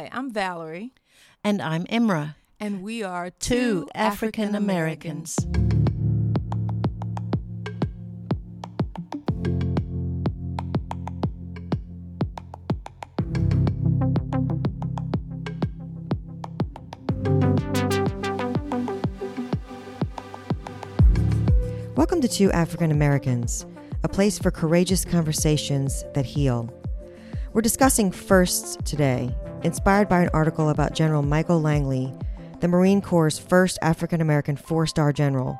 Hi, I'm Valerie. And I'm Emra. And we are two, two African Americans. Welcome to Two African Americans, a place for courageous conversations that heal. We're discussing firsts today, inspired by an article about General Michael Langley, the Marine Corps' first African American four star general.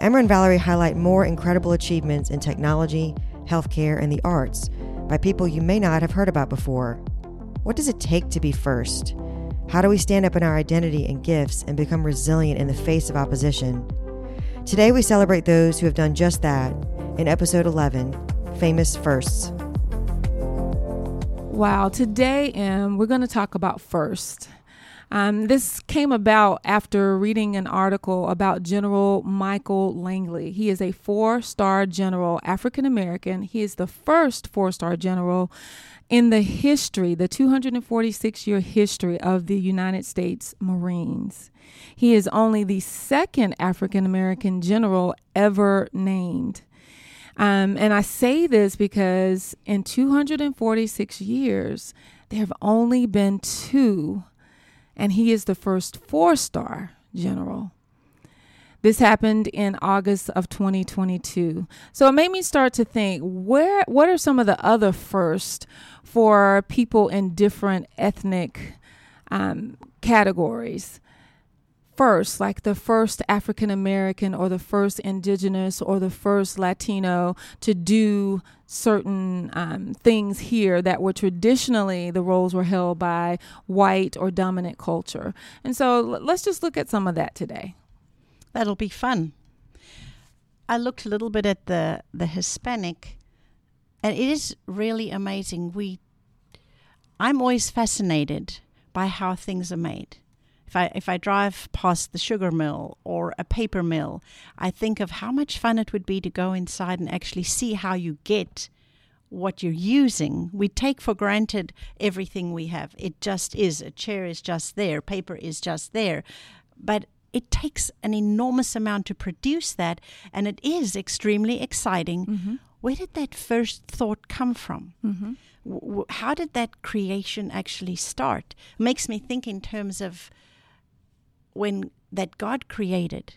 Emma and Valerie highlight more incredible achievements in technology, healthcare, and the arts by people you may not have heard about before. What does it take to be first? How do we stand up in our identity and gifts and become resilient in the face of opposition? Today, we celebrate those who have done just that in episode 11 Famous Firsts. Wow, today, um, we're going to talk about first. Um, this came about after reading an article about General Michael Langley. He is a four star general, African American. He is the first four star general in the history, the 246 year history of the United States Marines. He is only the second African American general ever named. Um, and I say this because in 246 years, there have only been two, and he is the first four star general. This happened in August of 2022. So it made me start to think where what are some of the other first for people in different ethnic um, categories? First, like the first African American or the first indigenous or the first Latino to do certain um, things here that were traditionally the roles were held by white or dominant culture. And so let's just look at some of that today. That'll be fun. I looked a little bit at the, the Hispanic, and it is really amazing. We, I'm always fascinated by how things are made if I if I drive past the sugar mill or a paper mill, I think of how much fun it would be to go inside and actually see how you get what you're using. We take for granted everything we have. It just is. A chair is just there, paper is just there. But it takes an enormous amount to produce that, and it is extremely exciting. Mm-hmm. Where did that first thought come from? Mm-hmm. W- how did that creation actually start? Makes me think in terms of when that God created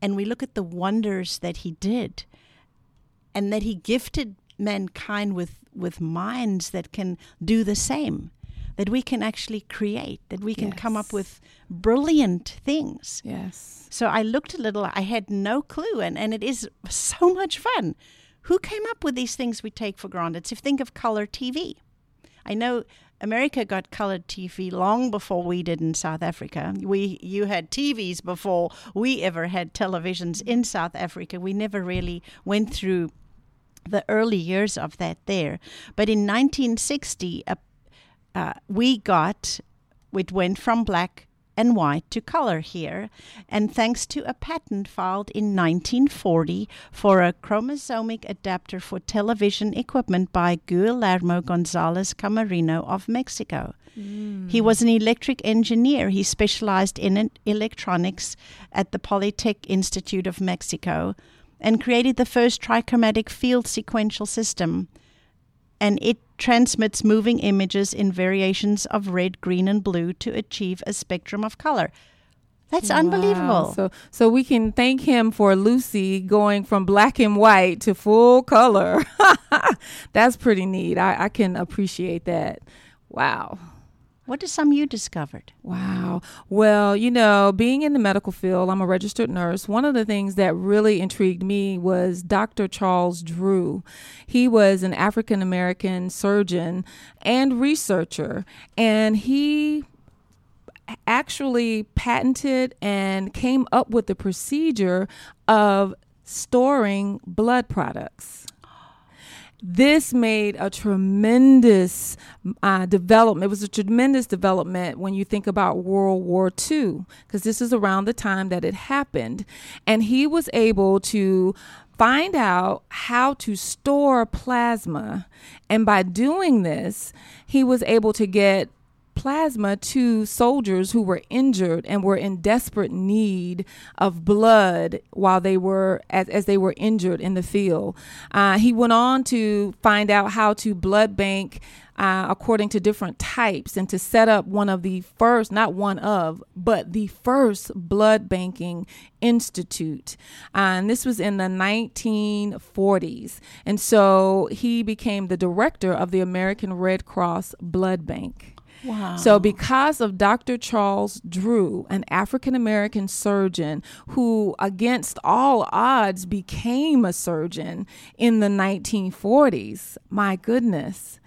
and we look at the wonders that he did and that he gifted mankind with with minds that can do the same that we can actually create that we can yes. come up with brilliant things. Yes. So i looked a little i had no clue and and it is so much fun. Who came up with these things we take for granted? So think of color tv i know America got colored TV long before we did in South Africa. We you had TVs before we ever had televisions in South Africa. We never really went through the early years of that there. But in 1960, uh, uh, we got it went from black and white to color here, and thanks to a patent filed in 1940 for a chromoscopic adapter for television equipment by Guillermo Gonzalez Camarena of Mexico. Mm. He was an electric engineer. He specialized in electronics at the Polytech Institute of Mexico and created the first trichromatic field sequential system. And it transmits moving images in variations of red, green, and blue to achieve a spectrum of color. That's wow. unbelievable. So, so we can thank him for Lucy going from black and white to full color. That's pretty neat. I, I can appreciate that. Wow. What are some you discovered? Wow. Well, you know, being in the medical field, I'm a registered nurse. One of the things that really intrigued me was Dr. Charles Drew. He was an African American surgeon and researcher, and he actually patented and came up with the procedure of storing blood products this made a tremendous uh, development. It was a tremendous development when you think about World War II, because this is around the time that it happened. And he was able to find out how to store plasma. And by doing this, he was able to get plasma to soldiers who were injured and were in desperate need of blood while they were as, as they were injured in the field. Uh, he went on to find out how to blood bank uh, according to different types and to set up one of the first, not one of, but the first blood banking institute. Uh, and this was in the 1940s. And so he became the director of the American Red Cross Blood Bank. Wow. So, because of Dr. Charles Drew, an African American surgeon who, against all odds, became a surgeon in the 1940s, my goodness.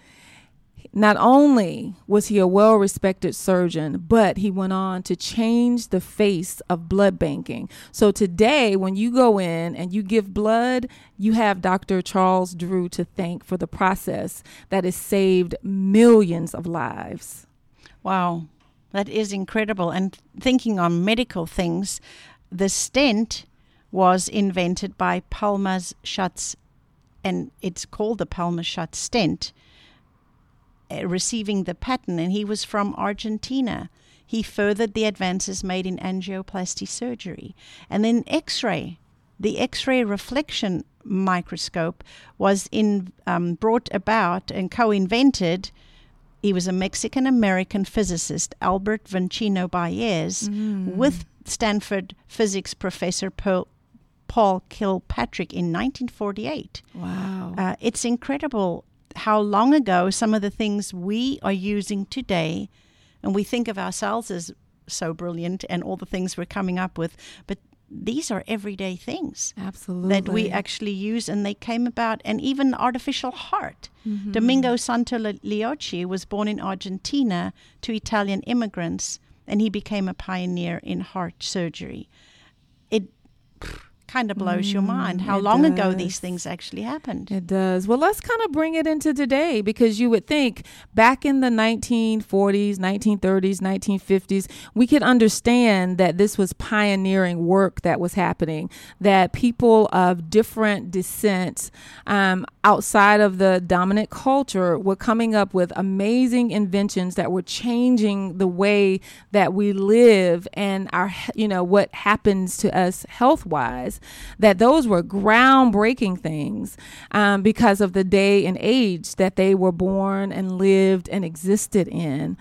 Not only was he a well respected surgeon, but he went on to change the face of blood banking. So today, when you go in and you give blood, you have Dr. Charles Drew to thank for the process that has saved millions of lives. Wow, that is incredible. And thinking on medical things, the stent was invented by Palmaz Schatz, and it's called the Palmaz Schatz stent, uh, receiving the patent, and he was from Argentina. He furthered the advances made in angioplasty surgery. And then X ray, the X ray reflection microscope was in, um, brought about and co invented he was a Mexican American physicist, Albert Vinicio Baez, mm. with Stanford physics professor Paul, Paul Kirkpatrick in 1948. Wow. Uh, it's incredible how long ago some of the things we are using today, and we think of ourselves as so brilliant and all the things we're coming up with, but these are everyday things absolutely that we actually use and they came about and even artificial heart. Mm-hmm. domingo santo liotta was born in argentina to italian immigrants and he became a pioneer in heart surgery. It kind of blows mm, your mind how long does. ago these things actually happened. It does. Well, let's kind of bring it into today because you would think back in the 1940s, 1930s, 1950s, we could understand that this was pioneering work that was happening, that people of different descent um, outside of the dominant culture were coming up with amazing inventions that were changing the way that we live and our, you know, what happens to us health wise that those were groundbreaking things um, because of the day and age that they were born and lived and existed in.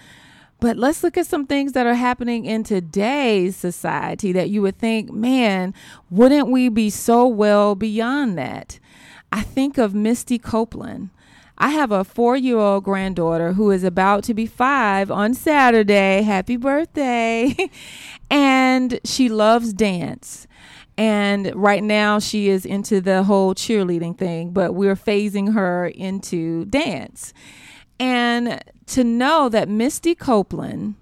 But let's look at some things that are happening in today's society that you would think, man, wouldn't we be so well beyond that? I think of Misty Copeland. I have a four year old granddaughter who is about to be five on Saturday. Happy birthday. and she loves dance. And right now she is into the whole cheerleading thing, but we're phasing her into dance. And to know that Misty Copeland,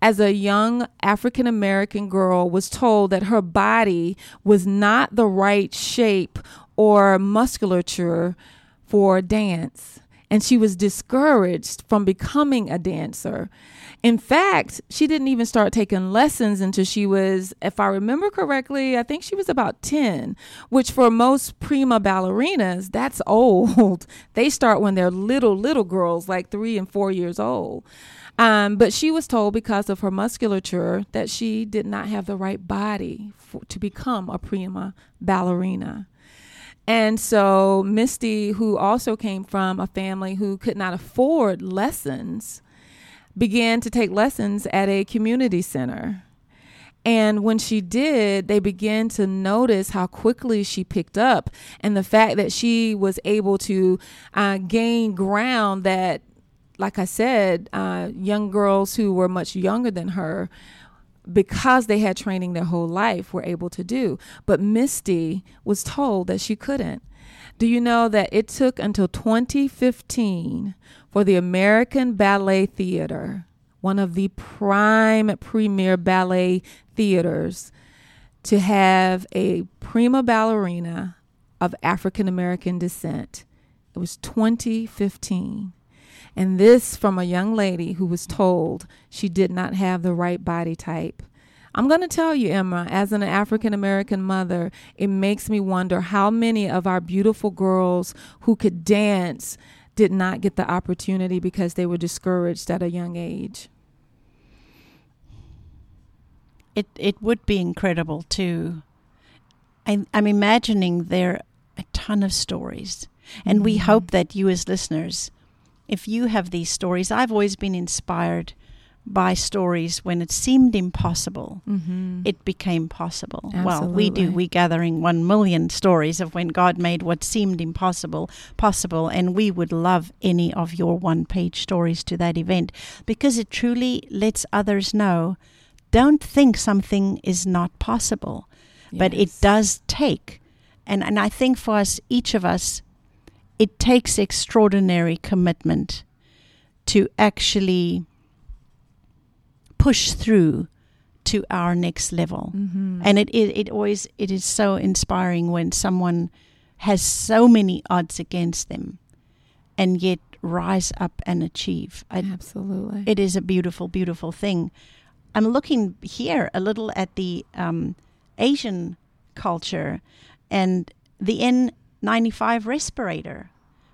as a young African American girl, was told that her body was not the right shape or musculature for dance. And she was discouraged from becoming a dancer. In fact, she didn't even start taking lessons until she was, if I remember correctly, I think she was about 10, which for most prima ballerinas, that's old. they start when they're little, little girls, like three and four years old. Um, but she was told because of her musculature that she did not have the right body for, to become a prima ballerina. And so Misty, who also came from a family who could not afford lessons, began to take lessons at a community center. And when she did, they began to notice how quickly she picked up and the fact that she was able to uh, gain ground that, like I said, uh, young girls who were much younger than her, because they had training their whole life, were able to do. But Misty was told that she couldn't. Do you know that it took until 2015 for the American Ballet Theater, one of the prime premier ballet theaters, to have a prima ballerina of African American descent. It was 2015. And this from a young lady who was told she did not have the right body type. I'm going to tell you, Emma, as an African American mother, it makes me wonder how many of our beautiful girls who could dance did not get the opportunity because they were discouraged at a young age. it it would be incredible too. I, I'm imagining there are a ton of stories, and we Mhm. hope that you as listeners, if you have these stories, I've always been inspired by stories when it seemed impossible Mm-hmm. it became possible. Well, we do. Absolutely. We gathering one million stories of when God made what seemed impossible possible, and we would love any of your one-page stories to that event because it truly lets others know. Don't think something is not possible, but it does take, and and I think for us, each of us, it takes extraordinary commitment to actually push through to our next level Mhm. and it, it it always it is so inspiring when someone has so many odds against them and yet rise up and achieve I, Absolutely. it is a beautiful beautiful thing i'm looking here a little at the um, asian culture and the n95 respirator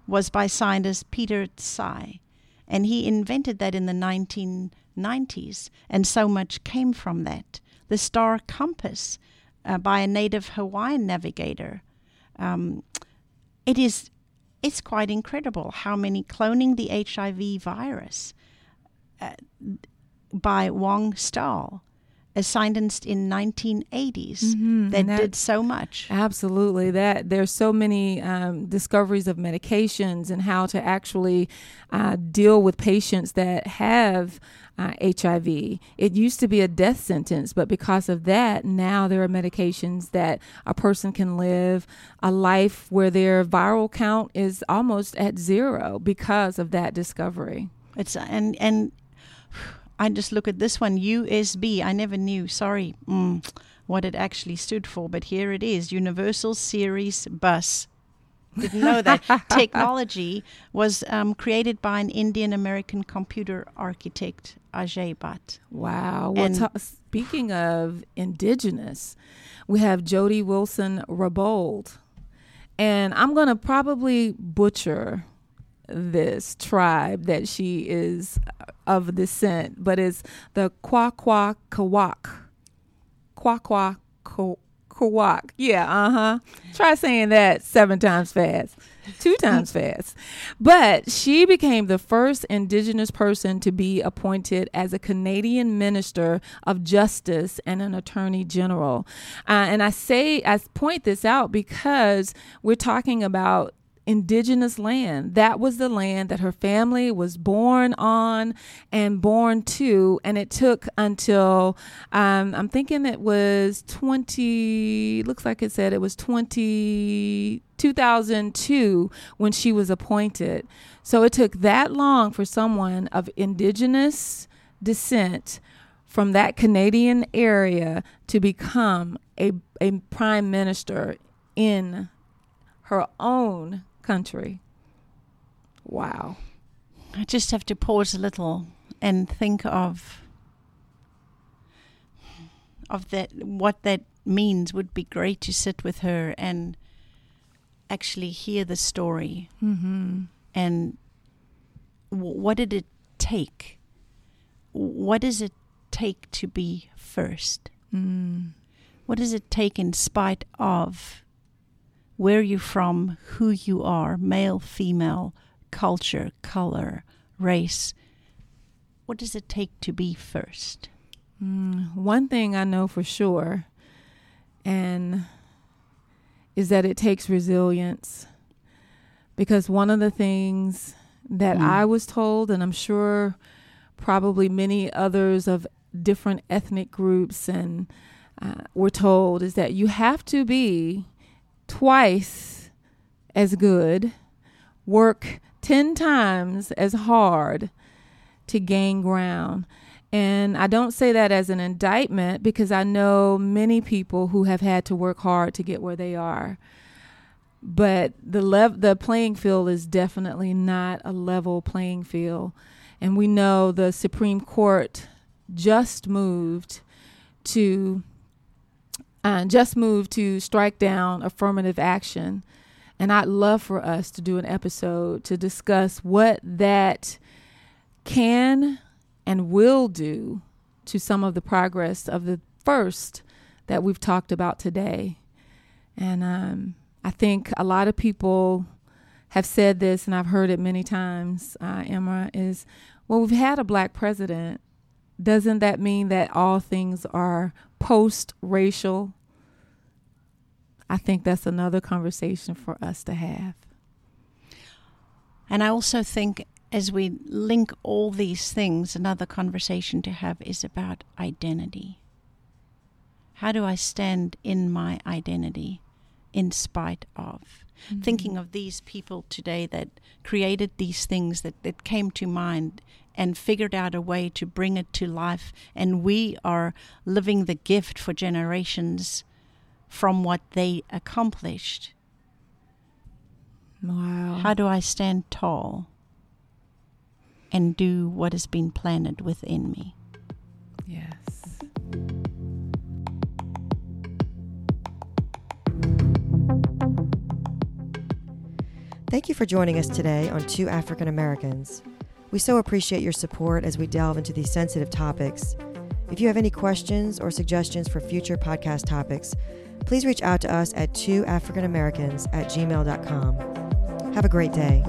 was by scientist peter tsai and he invented that in the 1990s and so much came from that. The star compass uh, by a native hawaiian navigator um, it is it's quite incredible how many cloning the hiv virus uh, by wong-staal a scientist in 1980s Mhm. that, that- did so much Absolutely. That there's so many um, discoveries of medications and how to actually uh, deal with patients that have uh, HIV. It used to be a death sentence, but because of that, now there are medications that a person can live a life where their viral count is almost at zero because of that discovery. It's and and I just look at this one USB. I never knew. Sorry, mm, what it actually stood for, but here it is: Universal Series Bus. Didn't know that technology was um, created by an Indian American computer architect, Ajay Bhatt. Wow. Well, ta- speaking of indigenous, we have Jody Wilson Raybould. And I'm going to probably butcher this tribe that she is of descent, but it's the Kwakwa Kawak. Kwakwa Ka- Kawak. Yeah, uh huh. Try saying that seven times fast, two times fast. But she became the first Indigenous person to be appointed as a Canadian Minister of Justice and an Attorney General. Uh, and I say, I point this out because we're talking about indigenous land. That was the land that her family was born on and born to. And it took until, um, I'm thinking it was 20, looks like it said it was 20, 2002 when she was appointed. So it took that long for someone of indigenous descent from that Canadian area to become a, a prime minister in her own country. Wow. I just have to pause a little and think of of that what that means would be great to sit with her and actually hear the story Mm-hmm. and w- what did it take what does it take to be first Mm. what does it take in spite of where you're from who you are male female culture color race what does it take to be first Mm. One thing I know for sure, and is that it takes resilience. Because one of the things that Mm. I was told, and I'm sure probably many others of different ethnic groups and uh, were told, is that you have to be twice as good, work 10 times as hard to gain ground. And I don't say that as an indictment because I know many people who have had to work hard to get where they are. But the lev- the playing field is definitely not a level playing field. And we know the Supreme Court just moved to uh, just moved to strike down affirmative action. And I'd love for us to do an episode to discuss what that can and will do to some of the progress of the first that we've talked about today. And um, I think a lot of people have said this, and I've heard it many times, uh, Emma, is well, we've had a black president. Doesn't that mean that all things are post racial? I think that's another conversation for us to have. And I also think as we link all these things, another conversation to have is about identity. How do I stand in my identity in spite of? Mm-hmm. Thinking of these people today that created these things that, that came to mind and figured out a way to bring it to life, and we are living the gift for generations from what they accomplished. Wow. How do I stand tall and do what has been planted within me? Yes. Thank you for joining us today on Two African Americans. We so appreciate your support as we delve into these sensitive topics. If you have any questions or suggestions for future podcast topics, please reach out to us at twoafricanamericans at gmail.com. Have a great day.